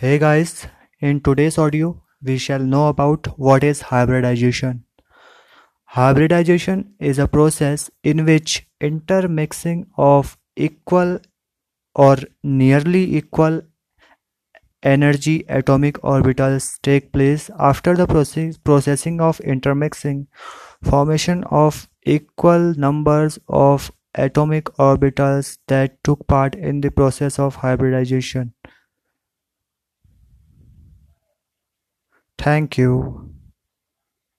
Hey guys, in today's audio, we shall know about what is hybridization. Hybridization is a process in which intermixing of equal or nearly equal energy atomic orbitals take place after the process processing of intermixing formation of equal numbers of atomic orbitals that took part in the process of hybridization. Thank you.